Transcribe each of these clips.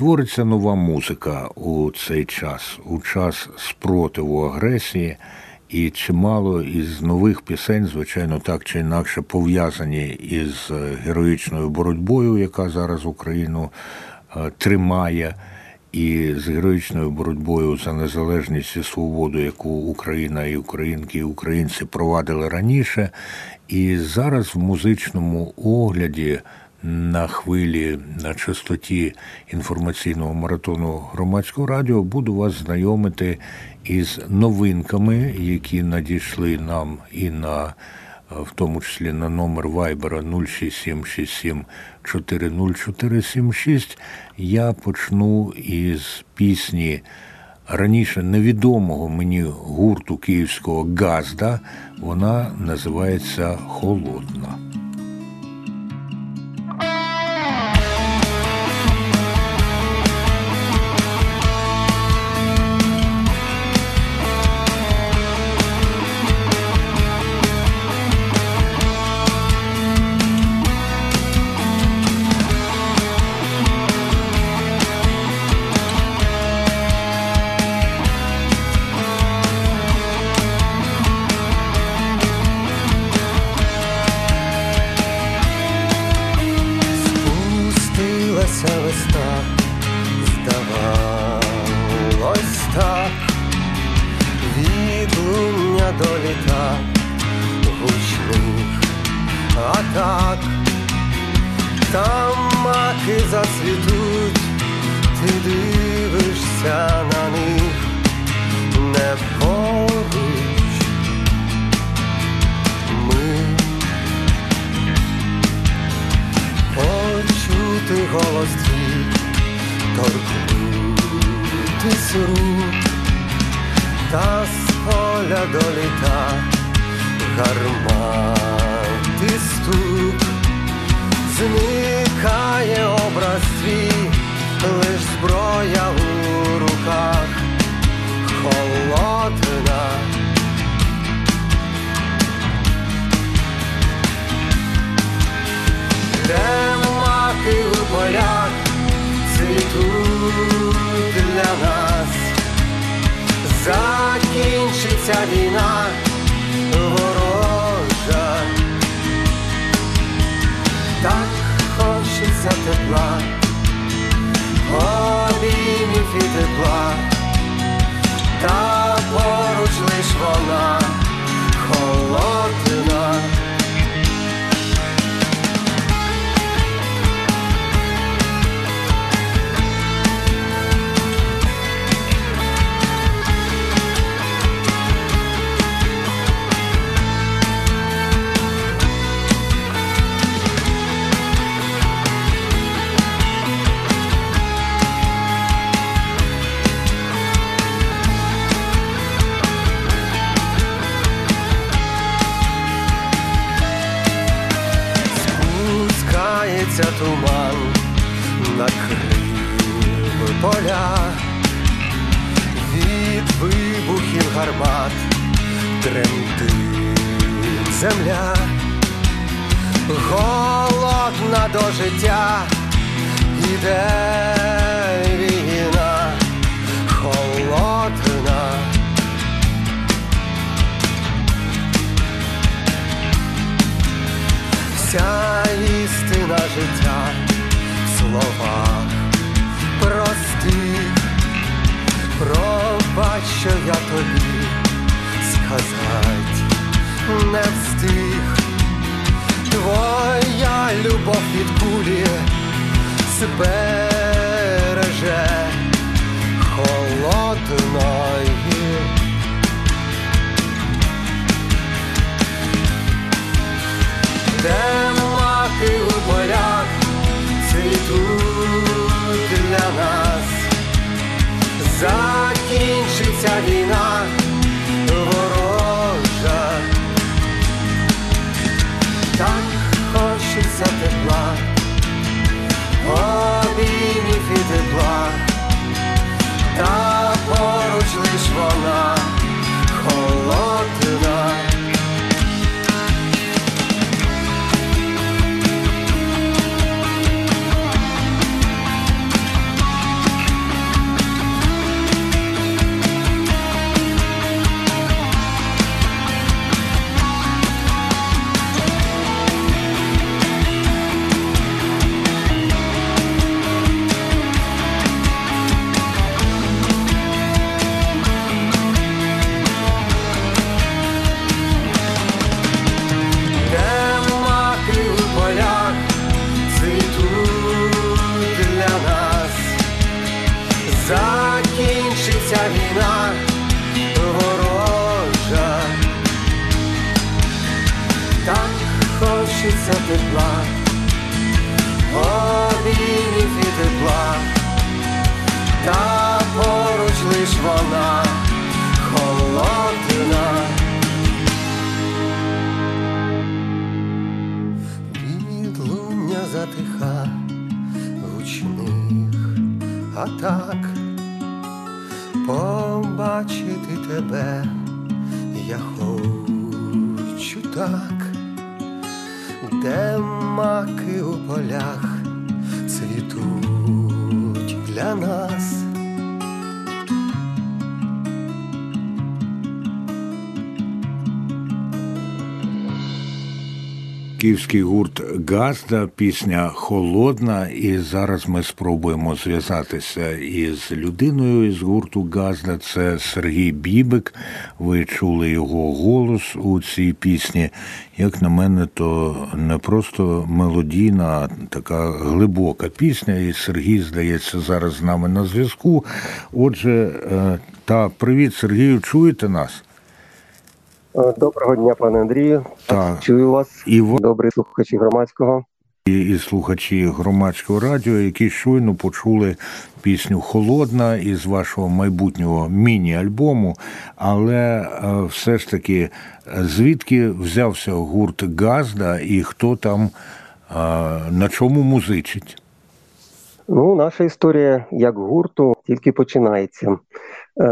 Твориться нова музика у цей час, у час спротиву агресії, і чимало із нових пісень, звичайно, так чи інакше пов'язані із героїчною боротьбою, яка зараз Україну е, тримає, і з героїчною боротьбою за незалежність і свободу, яку Україна і Українки і українці провадили раніше. І зараз в музичному огляді на хвилі на частоті інформаційного маратону громадського радіо буду вас знайомити із новинками, які надійшли нам і на в тому числі на номер Вайбера 06767 40476. Я почну із пісні раніше невідомого мені гурту київського Газда. Вона називається Холодна. Здавалося ось так, здавалось так, відлуння до літа. Гучних атак, там маки засвітуть, ти дивишся на них, не болить. чути голос дзвін, торкнутись рук, та з поля до літа. Гармати стук, зникає образ свій, лиш зброя у руках. Холодна. Damn квіти у полях цвітуть для нас, закінчиться війна ворожа, так хочеться тепла, обіймів і тепла, та поруч лиш вона холодна. Marina. Атак, Київський гурт Газда, пісня Холодна. І зараз ми спробуємо зв'язатися із людиною із гурту Газда. Це Сергій Бібик. Ви чули його голос у цій пісні. Як на мене, то не просто мелодійна, а така глибока пісня. І Сергій, здається, зараз з нами на зв'язку. Отже, е, та привіт, Сергію, чуєте нас? Е, доброго дня, пане Андрію. Так. Чую вас. І ви Добрі слухачі громадського. і, і слухачі громадського радіо, які щойно почули пісню Холодна із вашого майбутнього міні-альбому. Але е, все ж таки, е, звідки взявся гурт Газда і хто там на чому музичить? Ну, наша історія як гурту тільки починається. Е,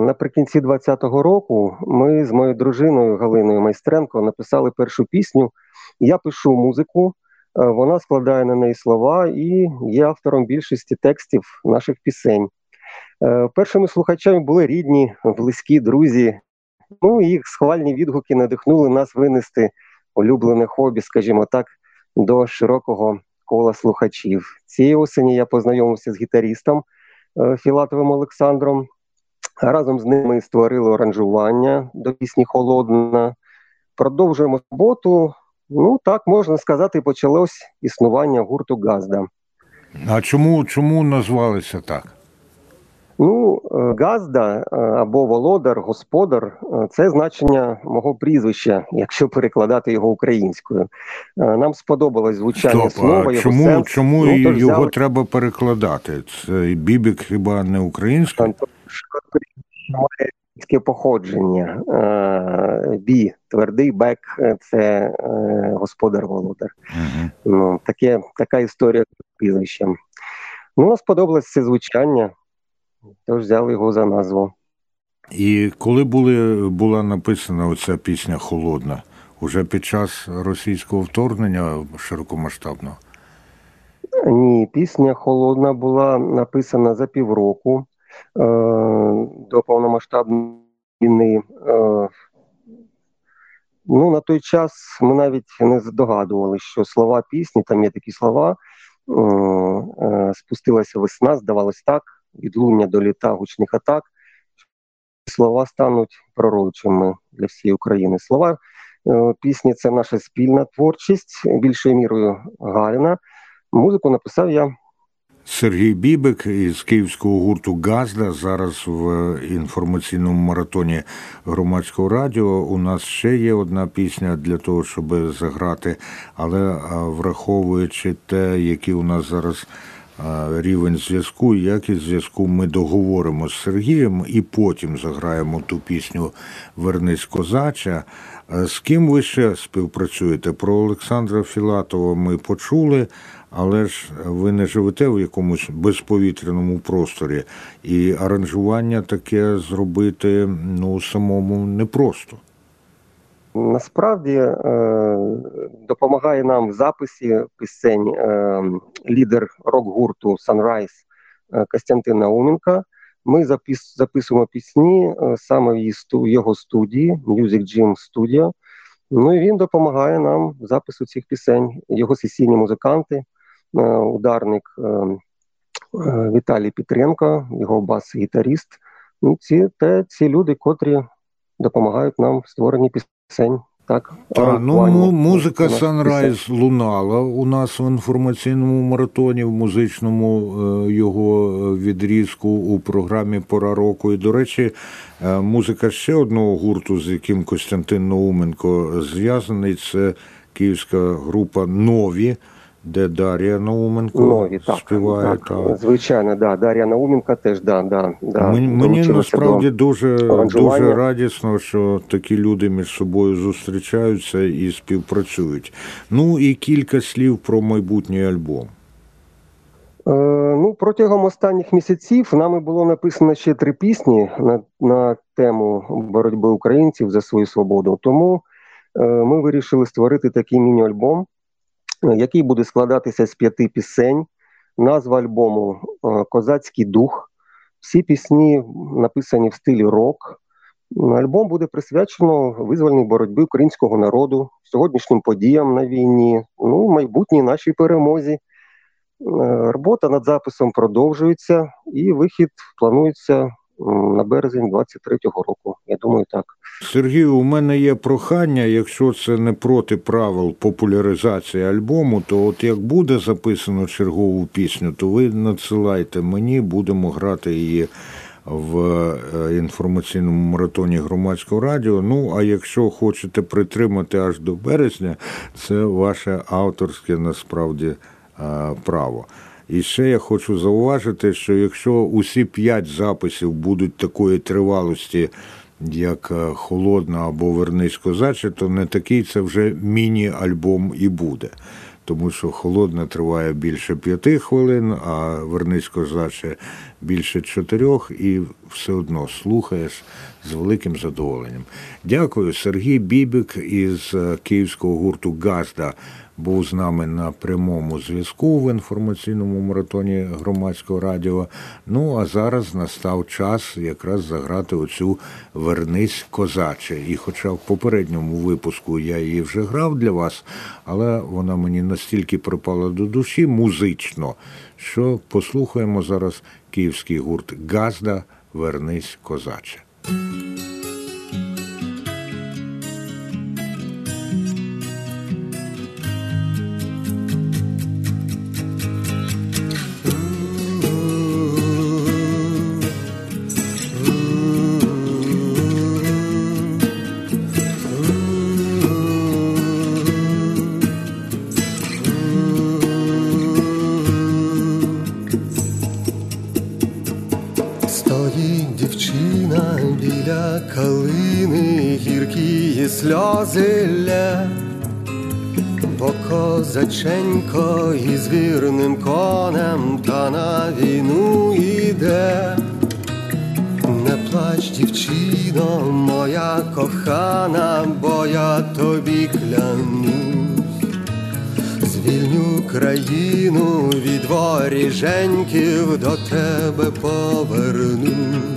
наприкінці 20-го року ми з моєю дружиною Галиною Майстренко написали першу пісню. Я пишу музику, е, вона складає на неї слова і є автором більшості текстів наших пісень. Е, першими слухачами були рідні, близькі, друзі. Ну, їх схвальні відгуки надихнули нас винести улюблене хобі, скажімо так, до широкого кола слухачів. Цієї осені я познайомився з гітарістом е, Філатовим Олександром. Разом з ними створили оранжування до пісні Холодна. Продовжуємо роботу. Ну, так можна сказати, почалось існування гурту Газда. А чому, чому назвалися так? Ну, е, Газда е, або володар, господар е, це значення мого прізвища, якщо перекладати його українською. Нам сподобалось звучання Стоп, слова, а його чому, сенс. чому Ну, його взяли- треба перекладати? Це Бібік хіба не український? Має походження. Е, Бі, твердий бек е, це е, господар володар. Угу. Ну, таке, така історія з прізвищем. Ну, сподобалось це звучання, тож взяли його за назву. І коли були, була написана оця пісня Холодна? Уже під час російського вторгнення широкомасштабного? Ні, пісня холодна була написана за півроку до повномасштабної війни. Е, ну, на той час ми навіть не здогадували, що слова пісні, там є такі слова. е, е, Спустилася весна, здавалось так, відлуння до літа гучних атак. Слова стануть пророчими для всієї України. Слова е, пісні це наша спільна творчість, більшою мірою Галіна. Музику написав я. Сергій Бібик із київського гурту Газда зараз в інформаційному маратоні громадського радіо. У нас ще є одна пісня для того, щоб заграти, але враховуючи те, який у нас зараз рівень зв'язку, якість зв'язку, ми договоримо з Сергієм і потім заграємо ту пісню Вернись козача. З ким ви ще співпрацюєте? Про Олександра Філатова ми почули, але ж ви не живете в якомусь безповітряному просторі, і аранжування таке зробити ну самому непросто. Насправді е, допомагає нам в записі пісень е, лідер рок-гурту Sunrise е, Костянтин Науменко. Ми записуємо пісні саме в його студії Music Gym Studio. Ну і він допомагає нам в запису цих пісень. Його сесійні музиканти, ударник е, е, Віталій Петренко, його бас-гітаріст. Ну, ці, те, ці люди, котрі допомагають нам в створенні пісень. Так, Та, ну, музика Sunrise лунала у нас в інформаційному маратоні, в музичному е, його е, відрізку у програмі Пора року. І, до речі, е, музика ще одного гурту, з яким Костянтин Науменко зв'язаний, це київська група Нові, де Дар'я Науменко Нові, так, співає. так, та. звичайно, да. Дар'я Науменка теж, да, да, да. Мені, мені насправді до- дуже, дуже радісно, що такі люди між собою зустрічаються і співпрацюють. Ну і кілька слів про майбутній альбом. Е, ну, протягом останніх місяців нами було написано ще три пісні на, на тему боротьби українців за свою свободу. Тому е, ми вирішили створити такий міні-альбом, який буде складатися з п'яти пісень. Назва альбому е, Козацький дух. Всі пісні написані в стилі рок. Альбом буде присвячено визвольній боротьбі українського народу, сьогоднішнім подіям на війні, ну, майбутній нашій перемозі. Е, Робота над записом продовжується, і вихід планується на березень 23-го року. Я думаю, так. Сергію, у мене є прохання, якщо це не проти правил популяризації альбому, то от як буде записано чергову пісню, то ви надсилайте мені, будемо грати її в е, інформаційному маратоні громадського радіо. Ну, а якщо хочете притримати аж до березня, це ваше авторське насправді е, право. І ще я хочу зауважити, що якщо усі п'ять записів будуть такої тривалості, як е, холодна або вернись козаче, то не такий це вже міні-альбом і буде. Тому що холодна триває більше п'яти хвилин, а вернись козаче більше чотирьох, і все одно слухаєш з великим задоволенням. Дякую, Сергій Бібік із е, київського гурту Газда був з нами на прямому зв'язку в інформаційному маратоні громадського радіо. Ну а зараз настав час якраз заграти оцю Вернись козаче. І хоча в попередньому випуску я її вже грав для вас, але вона мені настільки припала до душі музично, що послухаємо зараз київський гурт Газда Вернись козаче. Сльози бо козаченько із вірним конем та на війну йде. Не плач, дівчино, моя кохана, бо я тобі клянусь. Звільню країну від воріженьків, до тебе повернусь.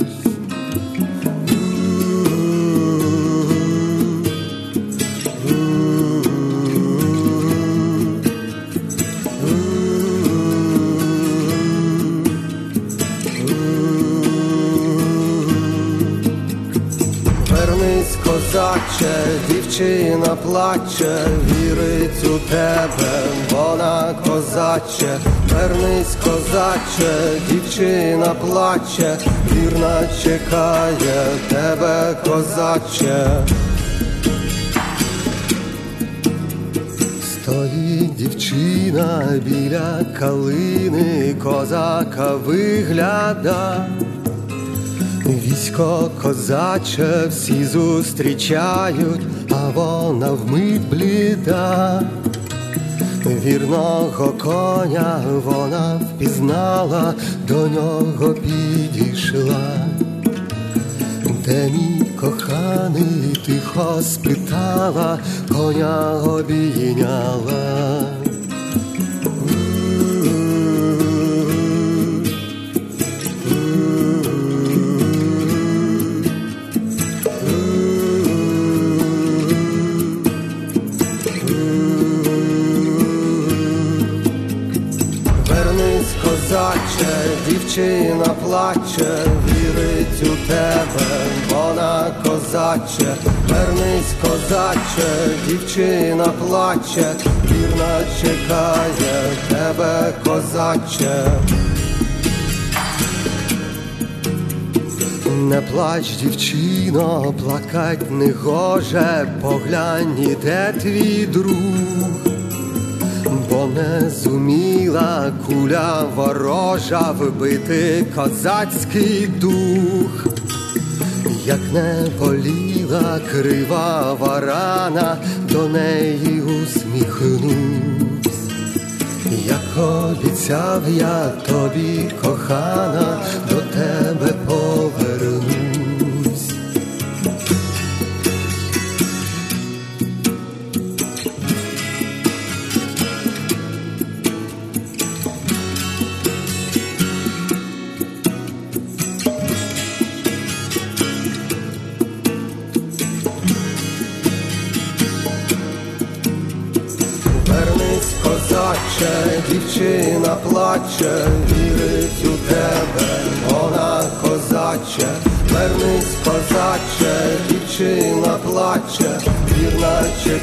Дівчина плаче, вірить у тебе, вона козаче, вернись, козаче, дівчина плаче, вірна чекає тебе, козаче. Стоїть дівчина біля калини, козака вигляда. Військо козаче всі зустрічають, а вона вмить бліда. Вірного коня вона впізнала, до нього підійшла. Де мій коханий тихо спитала, коня обійняла. Козаче, дівчина плаче, вірить у тебе, вона козаче, вернись, козаче, дівчина плаче, вірна чекає тебе, козаче. Не плач, дівчино, плакать не гоже, поглянь, іде твій друг, не зуміла куля ворожа вбити козацький дух, як не боліла крива варана, до неї усміхнусь. Як обіцяв я тобі, кохана,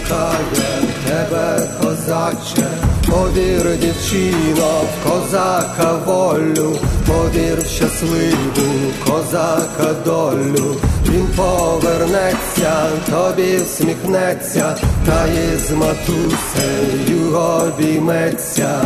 чекає тебе, козаче, повір, дівчино, в козака волю, повір в щасливу козака долю, він повернеться, тобі всміхнеться, та із матусею обійметься.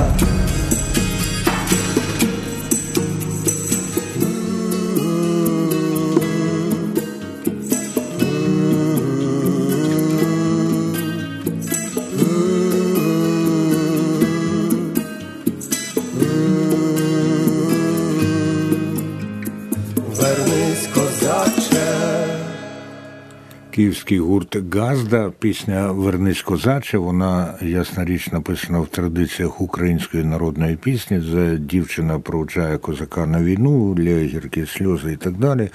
Київський гурт Газда, пісня Вернись козаче. Вона, ясна річ, написана в традиціях української народної пісні. Де дівчина провчає козака на війну, лє гіркі сльози і так далі.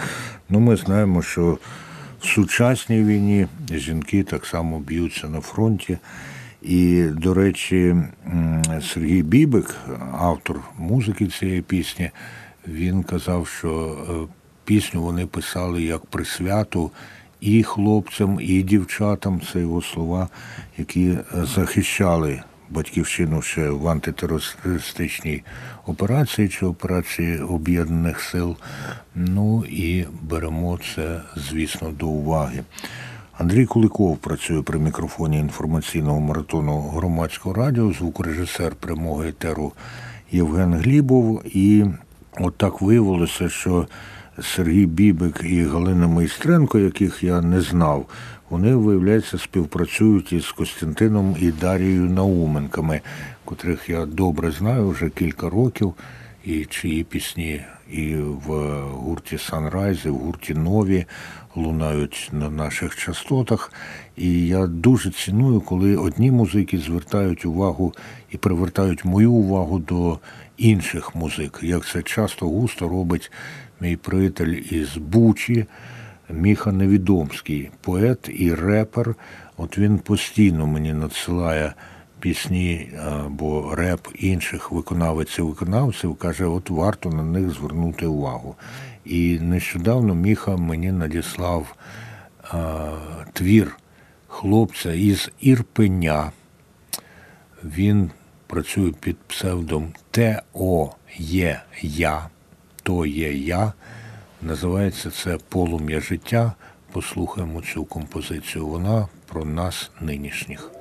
Ну, ми знаємо, що в сучасній війні жінки так само б'ються на фронті. І, до речі, Сергій Бібик, автор музики цієї пісні, він казав, що е, пісню вони писали як присвяту і хлопцям, і дівчатам. Це його слова, які захищали батьківщину ще в антитерористичній операції чи операції Об'єднаних Сил. Ну і беремо це, звісно, до уваги. Андрій Куликов працює при мікрофоні інформаційного маратону громадського радіо, звукорежисер прямого етеру Євген Глібов. І от так виявилося, що Сергій Бібик і Галина Майстренко, яких я не знав, вони, виявляється, співпрацюють із Костянтином і Дарією Науменками, котрих я добре знаю вже кілька років, і чиї пісні і в гурті Санрайз, і в гурті Нові лунають на наших частотах. І я дуже ціную, коли одні музики звертають увагу і привертають мою увагу до інших музик, як це часто густо робить мій приятель із Бучі. Міха Невідомський, поет і репер. От він постійно мені надсилає пісні або реп інших виконавець і виконавців, каже, от варто на них звернути увагу. І нещодавно Міха мені надіслав а, твір хлопця із Ірпеня. Він працює під псевдом ТО то є я. Називається це Полум'я життя. Послухаємо цю композицію. Вона про нас нинішніх.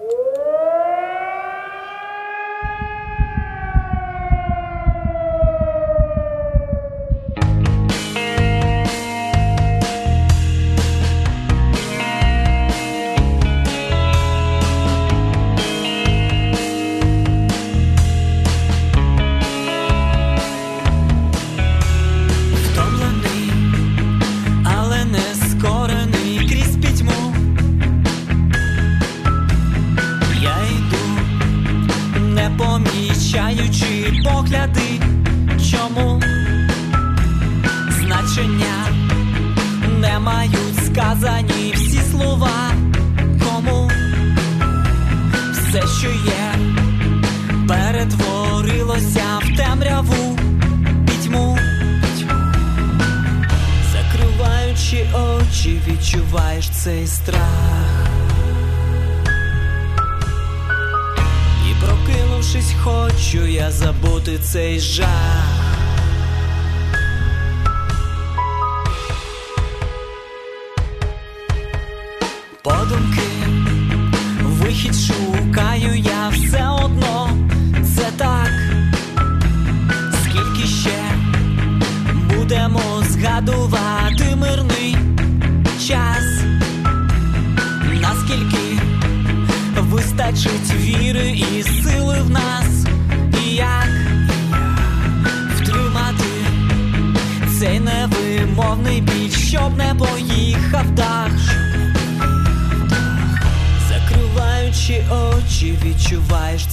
Хочу я забути цей жах. Подумки,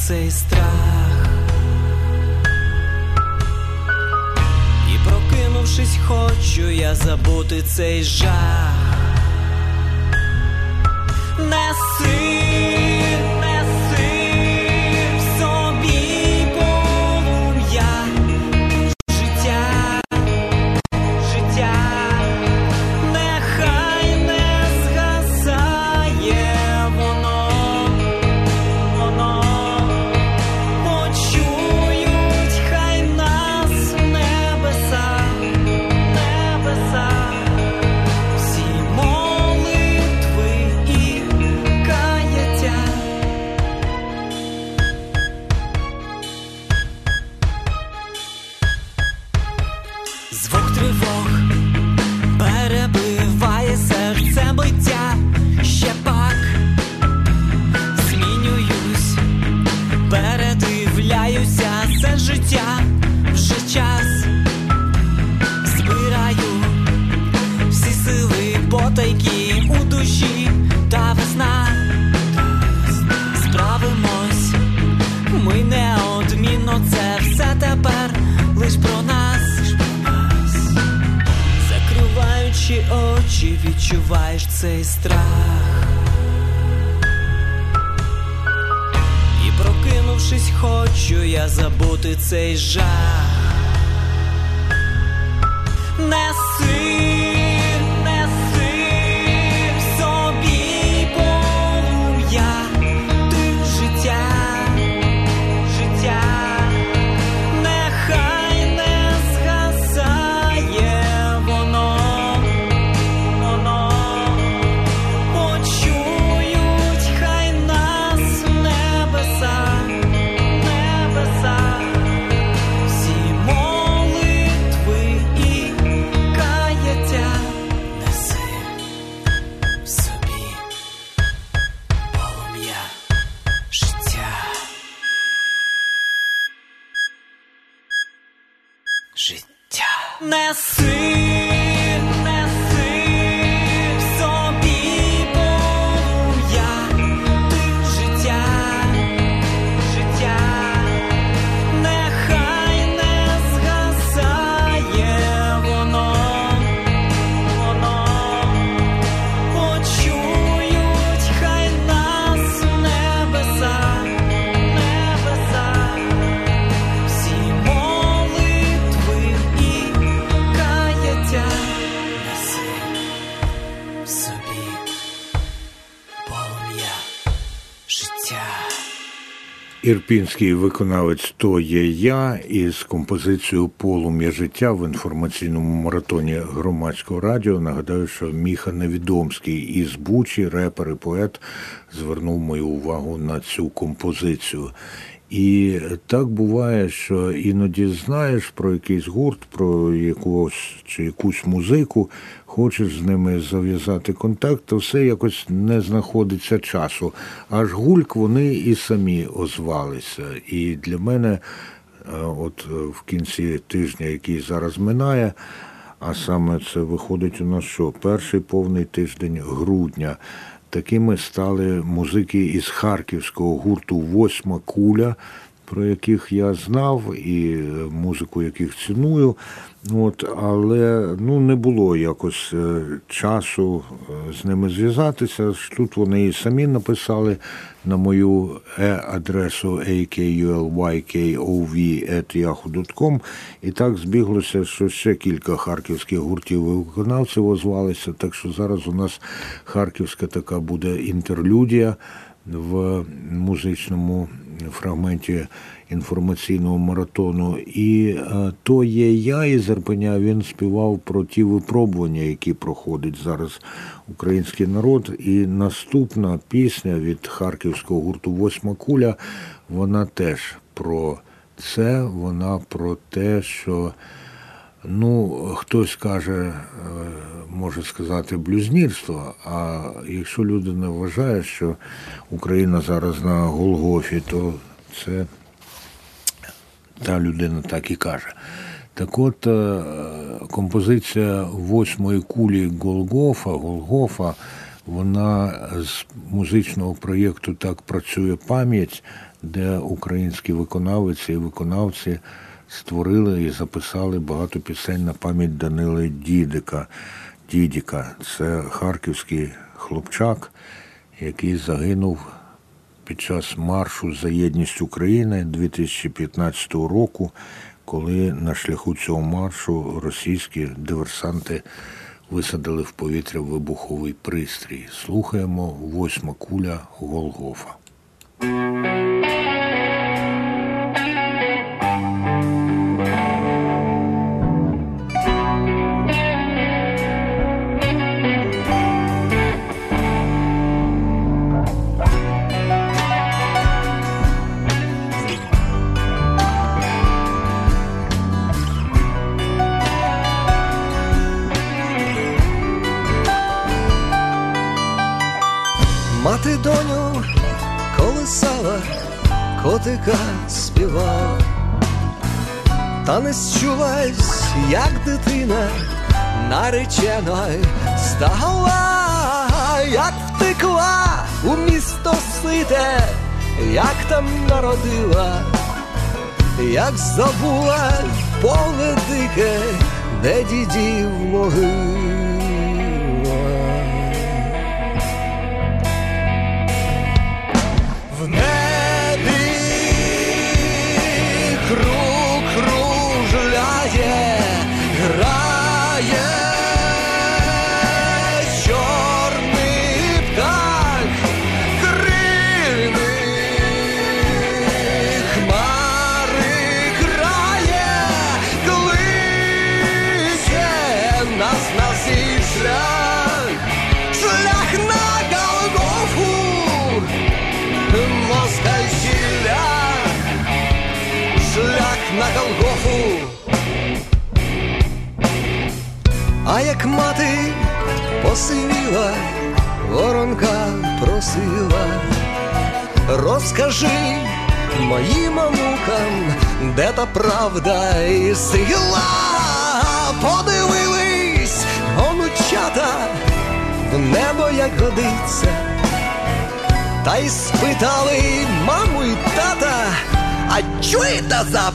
цей страх. І прокинувшись, хочу я забути цей жах. Неси, Ірпінський виконавець То є я із композицією Полум'я життя в інформаційному маратоні громадського радіо. Нагадаю, що Міха Невідомський із Бучі, репер і поет, звернув мою увагу на цю композицію. І так буває, що іноді знаєш про якийсь гурт, про якогось чи якусь музику, хочеш з ними зав'язати контакт, то все якось не знаходиться часу. Аж гульк вони і самі озвалися. І для мене, е, от е, в кінці тижня, який зараз минає, а саме це виходить у нас що? Перший повний тиждень грудня. Такими стали музики із харківського гурту Восьма куля. Про яких я знав, і музику яких ціную. От, Але ну, не було якось е, часу е, з ними зв'язатися. Тут вони і самі написали на мою е-адресу akulykyov.yahoo.com І так збіглося, що ще кілька харківських гуртів і виконавців озвалися. Так що зараз у нас харківська така буде інтерлюдія в музичному фрагменті інформаційного маратону. І е, то є я із Ірпеня, він співав про ті випробування, які проходить зараз український народ. І наступна пісня від харківського гурту Восьма куля, вона теж про це, вона про те, що. Ну, хтось каже, е, може сказати, блюзнірство. А якщо людина вважає, що Україна зараз на Голгофі, то це та людина так і каже. Так от е, композиція восьмої кулі Голгофа, Голгофа, вона з музичного проєкту Так працює пам'ять, де українські виконавиці і виконавці створили і записали багато пісень на пам'ять Данили Дідика. Дідіка. Це харківський хлопчак, який загинув під час маршу за єдність України 2015 року, коли на шляху цього маршу російські диверсанти висадили в повітря вибуховий пристрій. Слухаємо восьма куля Голгофа. Не счулась, як дитина нареченої стала, як втекла у місто сите, як там народила, як забула поле дике, де дідів могила. Як мати посивіла, воронка просила, розкажи моїм онукам, де та правда і сила. Подивились онучата в небо, як годиться. Та й спитали маму й тата, а чуєте за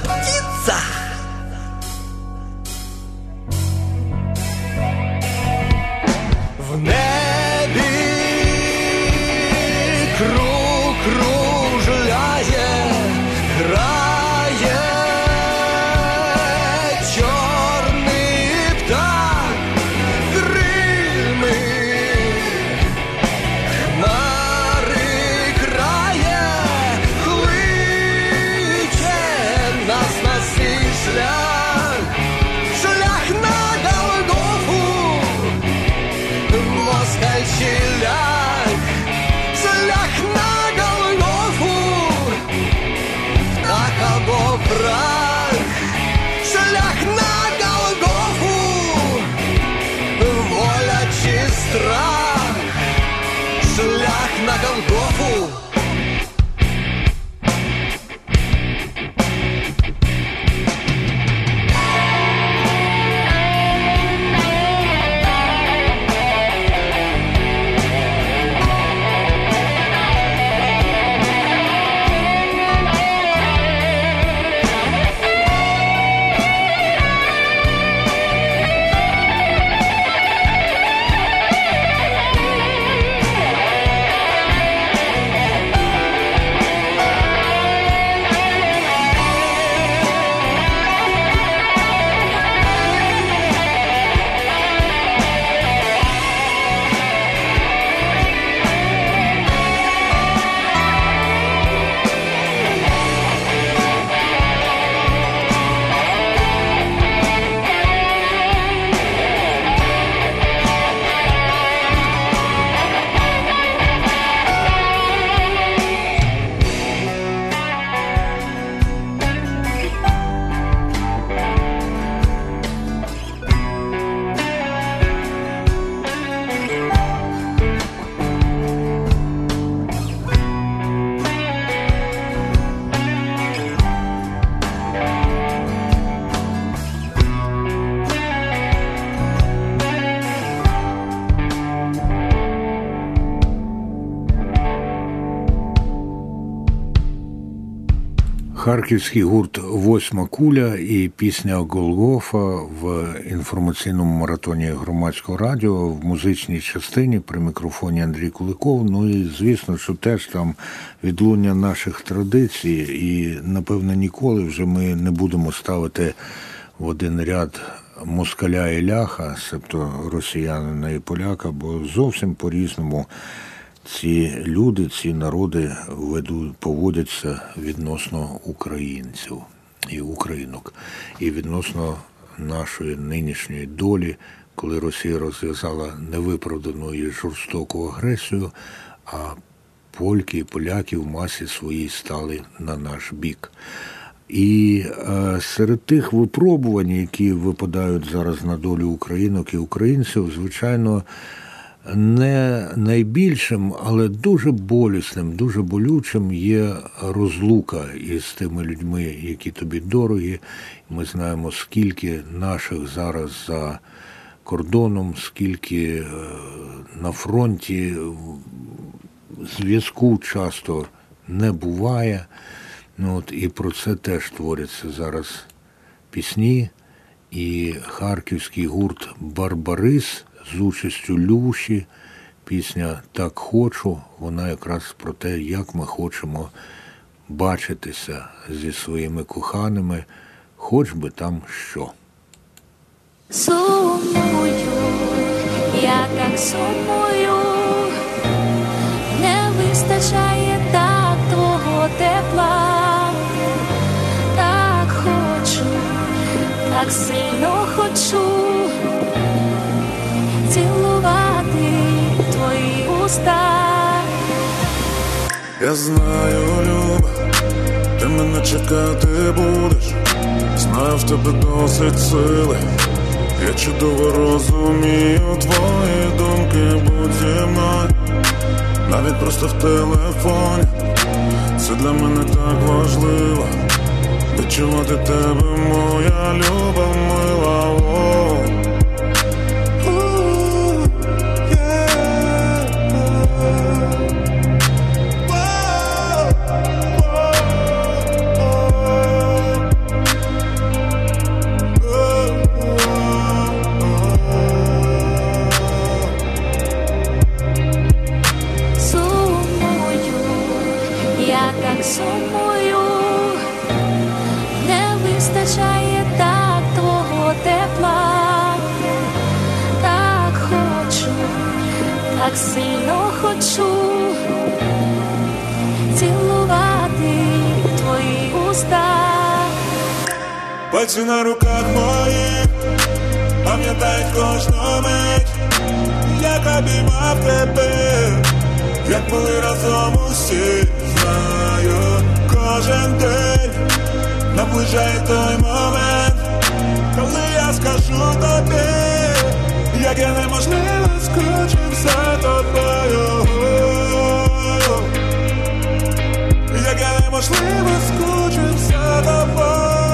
Харківський гурт Восьма куля і пісня Голгофа в інформаційному маратоні громадського радіо в музичній частині при мікрофоні Андрій Куликов. Ну і звісно, що теж там відлуння наших традицій, і напевно ніколи вже ми не будемо ставити в один ряд москаля і ляха, себто росіянина і поляка, бо зовсім по-різному ці люди, ці народи ведуть, поводяться відносно українців і українок, і відносно нашої нинішньої долі, коли Росія розв'язала невиправдану і жорстоку агресію, а польки і поляки в масі своїй стали на наш бік. І е, серед тих випробувань, які випадають зараз на долю українок і українців, звичайно, не найбільшим, але дуже болісним, дуже болючим є розлука із тими людьми, які тобі дорогі. Ми знаємо, скільки наших зараз за кордоном, скільки е, на фронті зв'язку часто не буває. Ну, от, І про це теж творяться зараз пісні. І харківський гурт Барбарис з участю Люші. Пісня Так хочу, вона якраз про те, як ми хочемо бачитися зі своїми коханими, хоч би там що. Сумую, я так сумую, не вистачає так твого тепла, так хочу, так сильно хочу твої. Я знаю, Люба, ти мене чекати будеш, знаю в тебе досить сили. Я чудово розумію твої думки, будь зі мною, навіть просто в телефоні. Це для мене так важливо. Відчувати тебе, моя люба мила. О. Пальці на руках моїх пам'ятають кожну мить, як обіймав тебе, як були разом усі, знаю, кожен день наближає той момент, коли я скажу тобі, як я неможливо скучив за тобою. Як я неможливо скучив за тобою.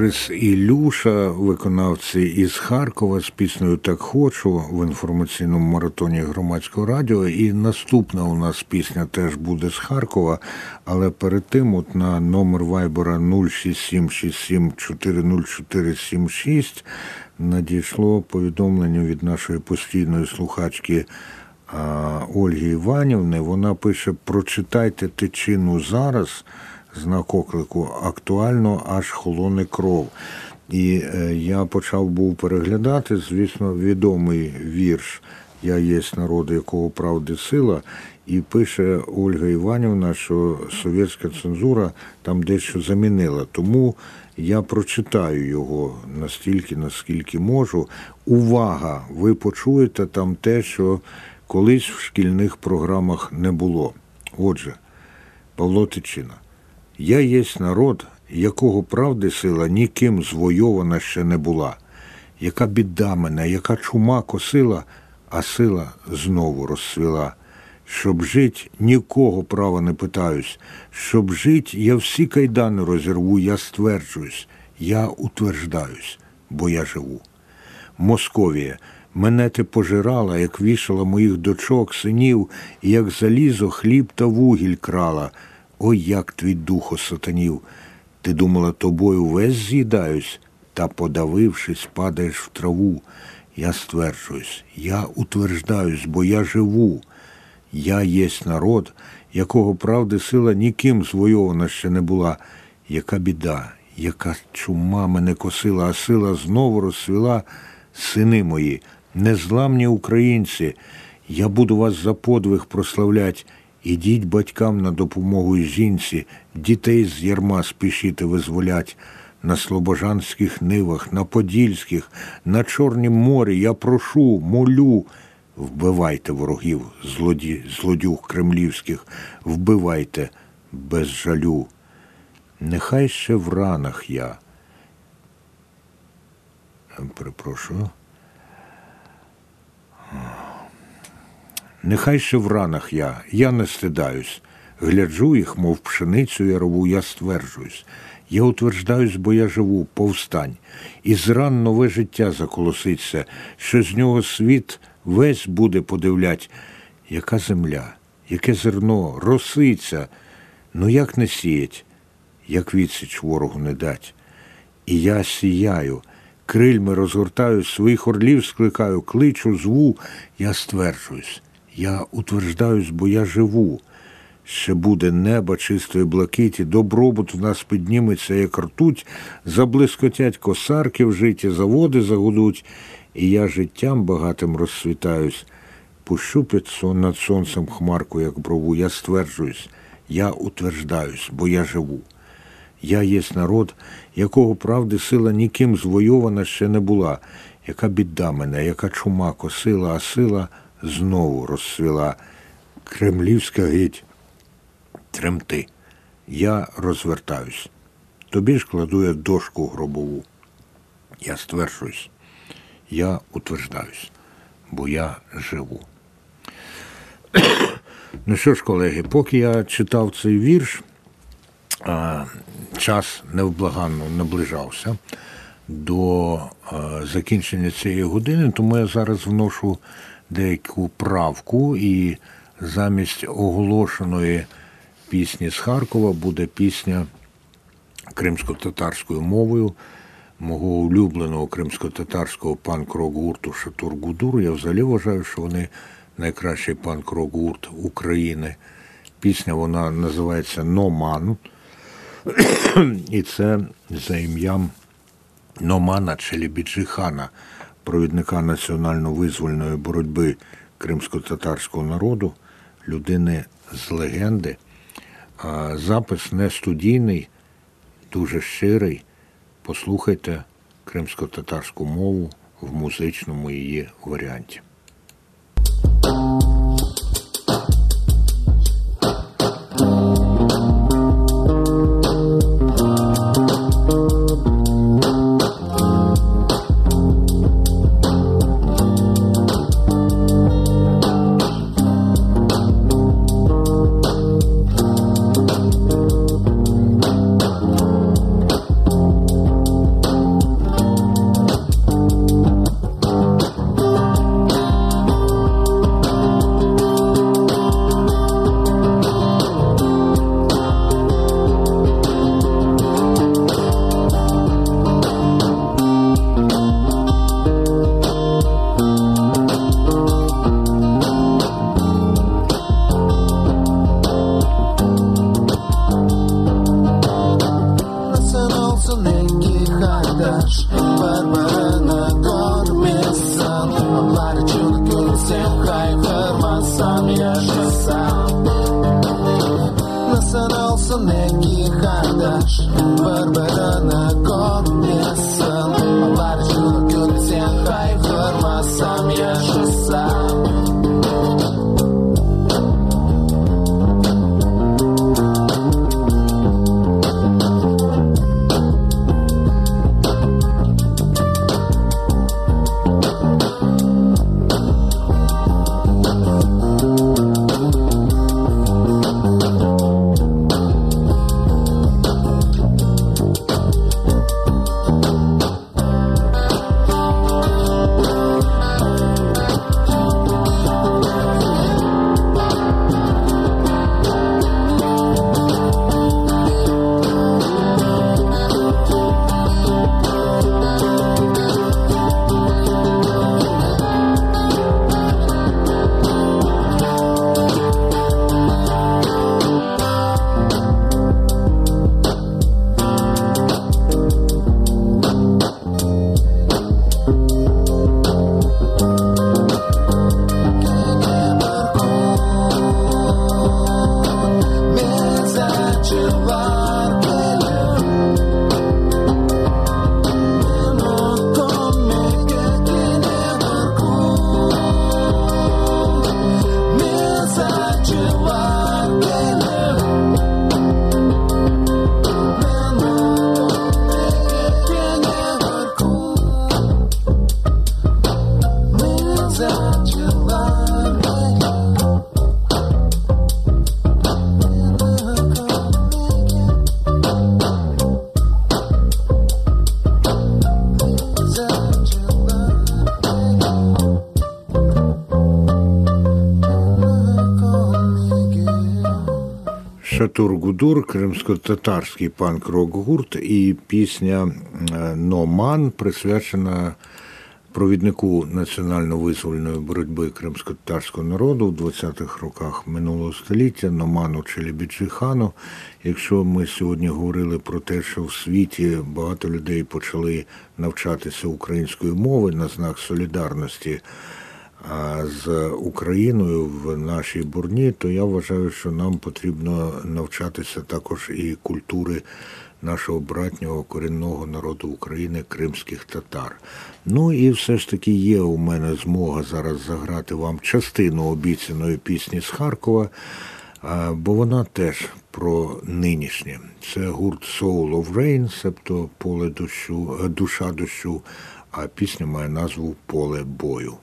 Барбарис Ілюша, виконавці із Харкова з піснею Так хочу в інформаційному маратоні громадського радіо. І наступна у нас пісня теж буде з Харкова, але перед тим, от на номер Вайбера 06767400476 надійшло повідомлення від нашої постійної слухачки Ольги Іванівни. Вона пише: прочитайте тичину зараз, знак оклику, актуально аж холоне кров. І е, я почав був переглядати, звісно, відомий вірш Я єсть народ, якого правди сила. І пише Ольга Іванівна, що совєтська цензура там дещо замінила. Тому я прочитаю його настільки, наскільки можу. Увага! Ви почуєте там те, що колись в шкільних програмах не було. Отже, Павло Тичина. Я єсть народ, якого правди сила ніким звойована ще не була. Яка біда мене, яка чума косила, а сила знову розсвіла. Щоб жить, нікого права не питаюсь. Щоб жить, я всі кайдани розірву, я стверджуюсь, я утверждаюсь, бо я живу. Московія, мене ти пожирала, як вішала моїх дочок, синів, і як залізо хліб та вугіль крала. Ой, як твій дух осатанів. Ти думала, тобою весь з'їдаюсь, та, подавившись, падаєш в траву. Я стверджуюсь, я утверждаюсь, бо я живу. Я єсть народ, якого правди сила ніким звойована ще не була. Яка біда, яка чума мене косила, а сила знову розсвіла. Сини мої, незламні українці, я буду вас за подвиг прославлять. Ідіть батькам на допомогу й жінці, дітей з ярма спішити визволять. На слобожанських нивах, на Подільських, на Чорнім морі я прошу, молю, вбивайте ворогів, злоді, злодюг кремлівських, вбивайте без жалю. Нехай ще в ранах я. Перепрошую. Нехай ще в ранах я, я не стидаюсь. Гляджу їх, мов пшеницю ярову, я стверджуюсь. Я утверждаюсь, бо я живу, повстань. І зран нове життя заколоситься, що з нього світ весь буде подивлять. Яка земля, яке зерно, росиця, ну як не сіять, як відсіч ворогу не дать. І я сіяю, крильми розгортаю, своїх орлів скликаю, кличу, зву, я стверджуюсь. Я утверждаюсь, бо я живу. Ще буде неба чистої блакиті, добробут в нас підніметься, як ртуть, заблискотять косарки в житті, заводи загудуть, і я життям багатим розсвітаюсь. Пущу під сон над сонцем хмарку, як брову, я стверджуюсь, я утверждаюсь, бо я живу. Я єсть народ, якого правди сила ніким звойована ще не була, яка біда мене, яка чума косила, а сила знову розсвіла. Кремлівська гить, тремти. Я розвертаюсь. Тобі ж кладу я дошку гробову. Я стверджуюсь, я утверждаюсь, бо я живу. ну що ж, колеги, поки я читав цей вірш, час невблаганно наближався до закінчення цієї години, тому я зараз вношу деяку правку, і замість оголошеної пісні з Харкова буде пісня кримсько-татарською мовою мого улюбленого кримсько-татарського панк-рок гурту Шатур Гудур. Я взагалі вважаю, що вони найкращий панк-рок гурт України. Пісня вона називається Номан. І це за ім'ям Номана Челібіджихана, провідника національно-визвольної боротьби кримсько-татарського народу, людини з легенди. Запис не студійний, дуже щирий. Послухайте кримсько-татарську мову в музичному її варіанті. Шатур-Гудур, кримсько-татарський панк-рок гурт, і пісня Номан присвячена провіднику національно-визвольної боротьби кримсько-татарського народу в 20-х роках минулого століття Номану Челебіджихану. Якщо ми сьогодні говорили про те, що в світі багато людей почали навчатися української мови на знак солідарності з Україною в нашій бурні, то я вважаю, що нам потрібно навчатися також і культури нашого братнього корінного народу України кримських татар. Ну і все ж таки є у мене змога зараз заграти вам частину обіцяної пісні з Харкова. Бо вона теж про нинішнє. Це гурт Soul of Rain, себто поле дощу, душа дощу, а пісня має назву Поле бою.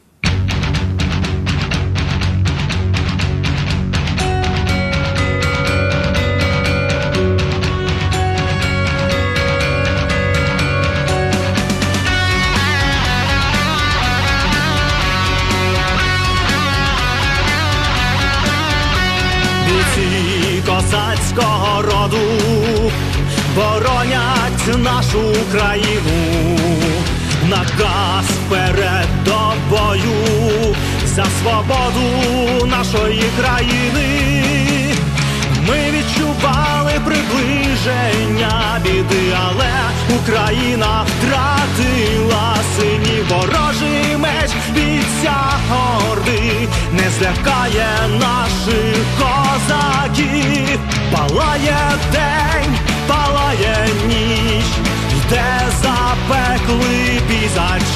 Нашу країну, наказ перед тобою. За свободу нашої країни. Ми відчували приближення біди, але Україна втратила синій ворожий меч. Бійця горди, не злякає наших козаків, палає день,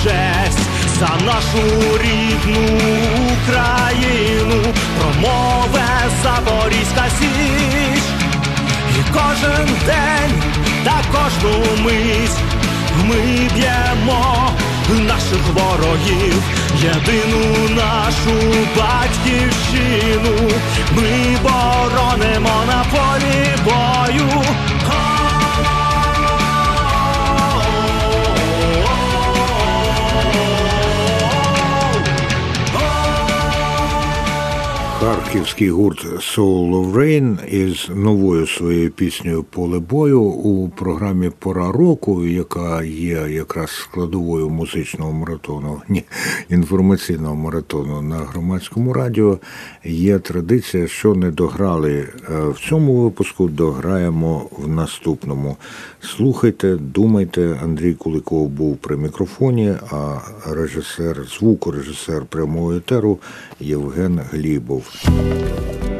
честь, за нашу рідну Україну, промове Запорізька січ. І кожен день та кожну мить ми б'ємо наших ворогів, єдину нашу батьківщину, ми боронимо на полі бою. Харківський гурт Soul of Rain із новою своєю піснею Поле бою у програмі Пора року, яка є якраз складовою музичного маратону, ні, інформаційного маратону на громадському радіо. Є традиція, що не дограли е, в цьому випуску, дограємо в наступному. Слухайте, думайте. Андрій Куликов був при мікрофоні, а режисер, звукорежисер прямого етеру Євген Глібов. Thank you.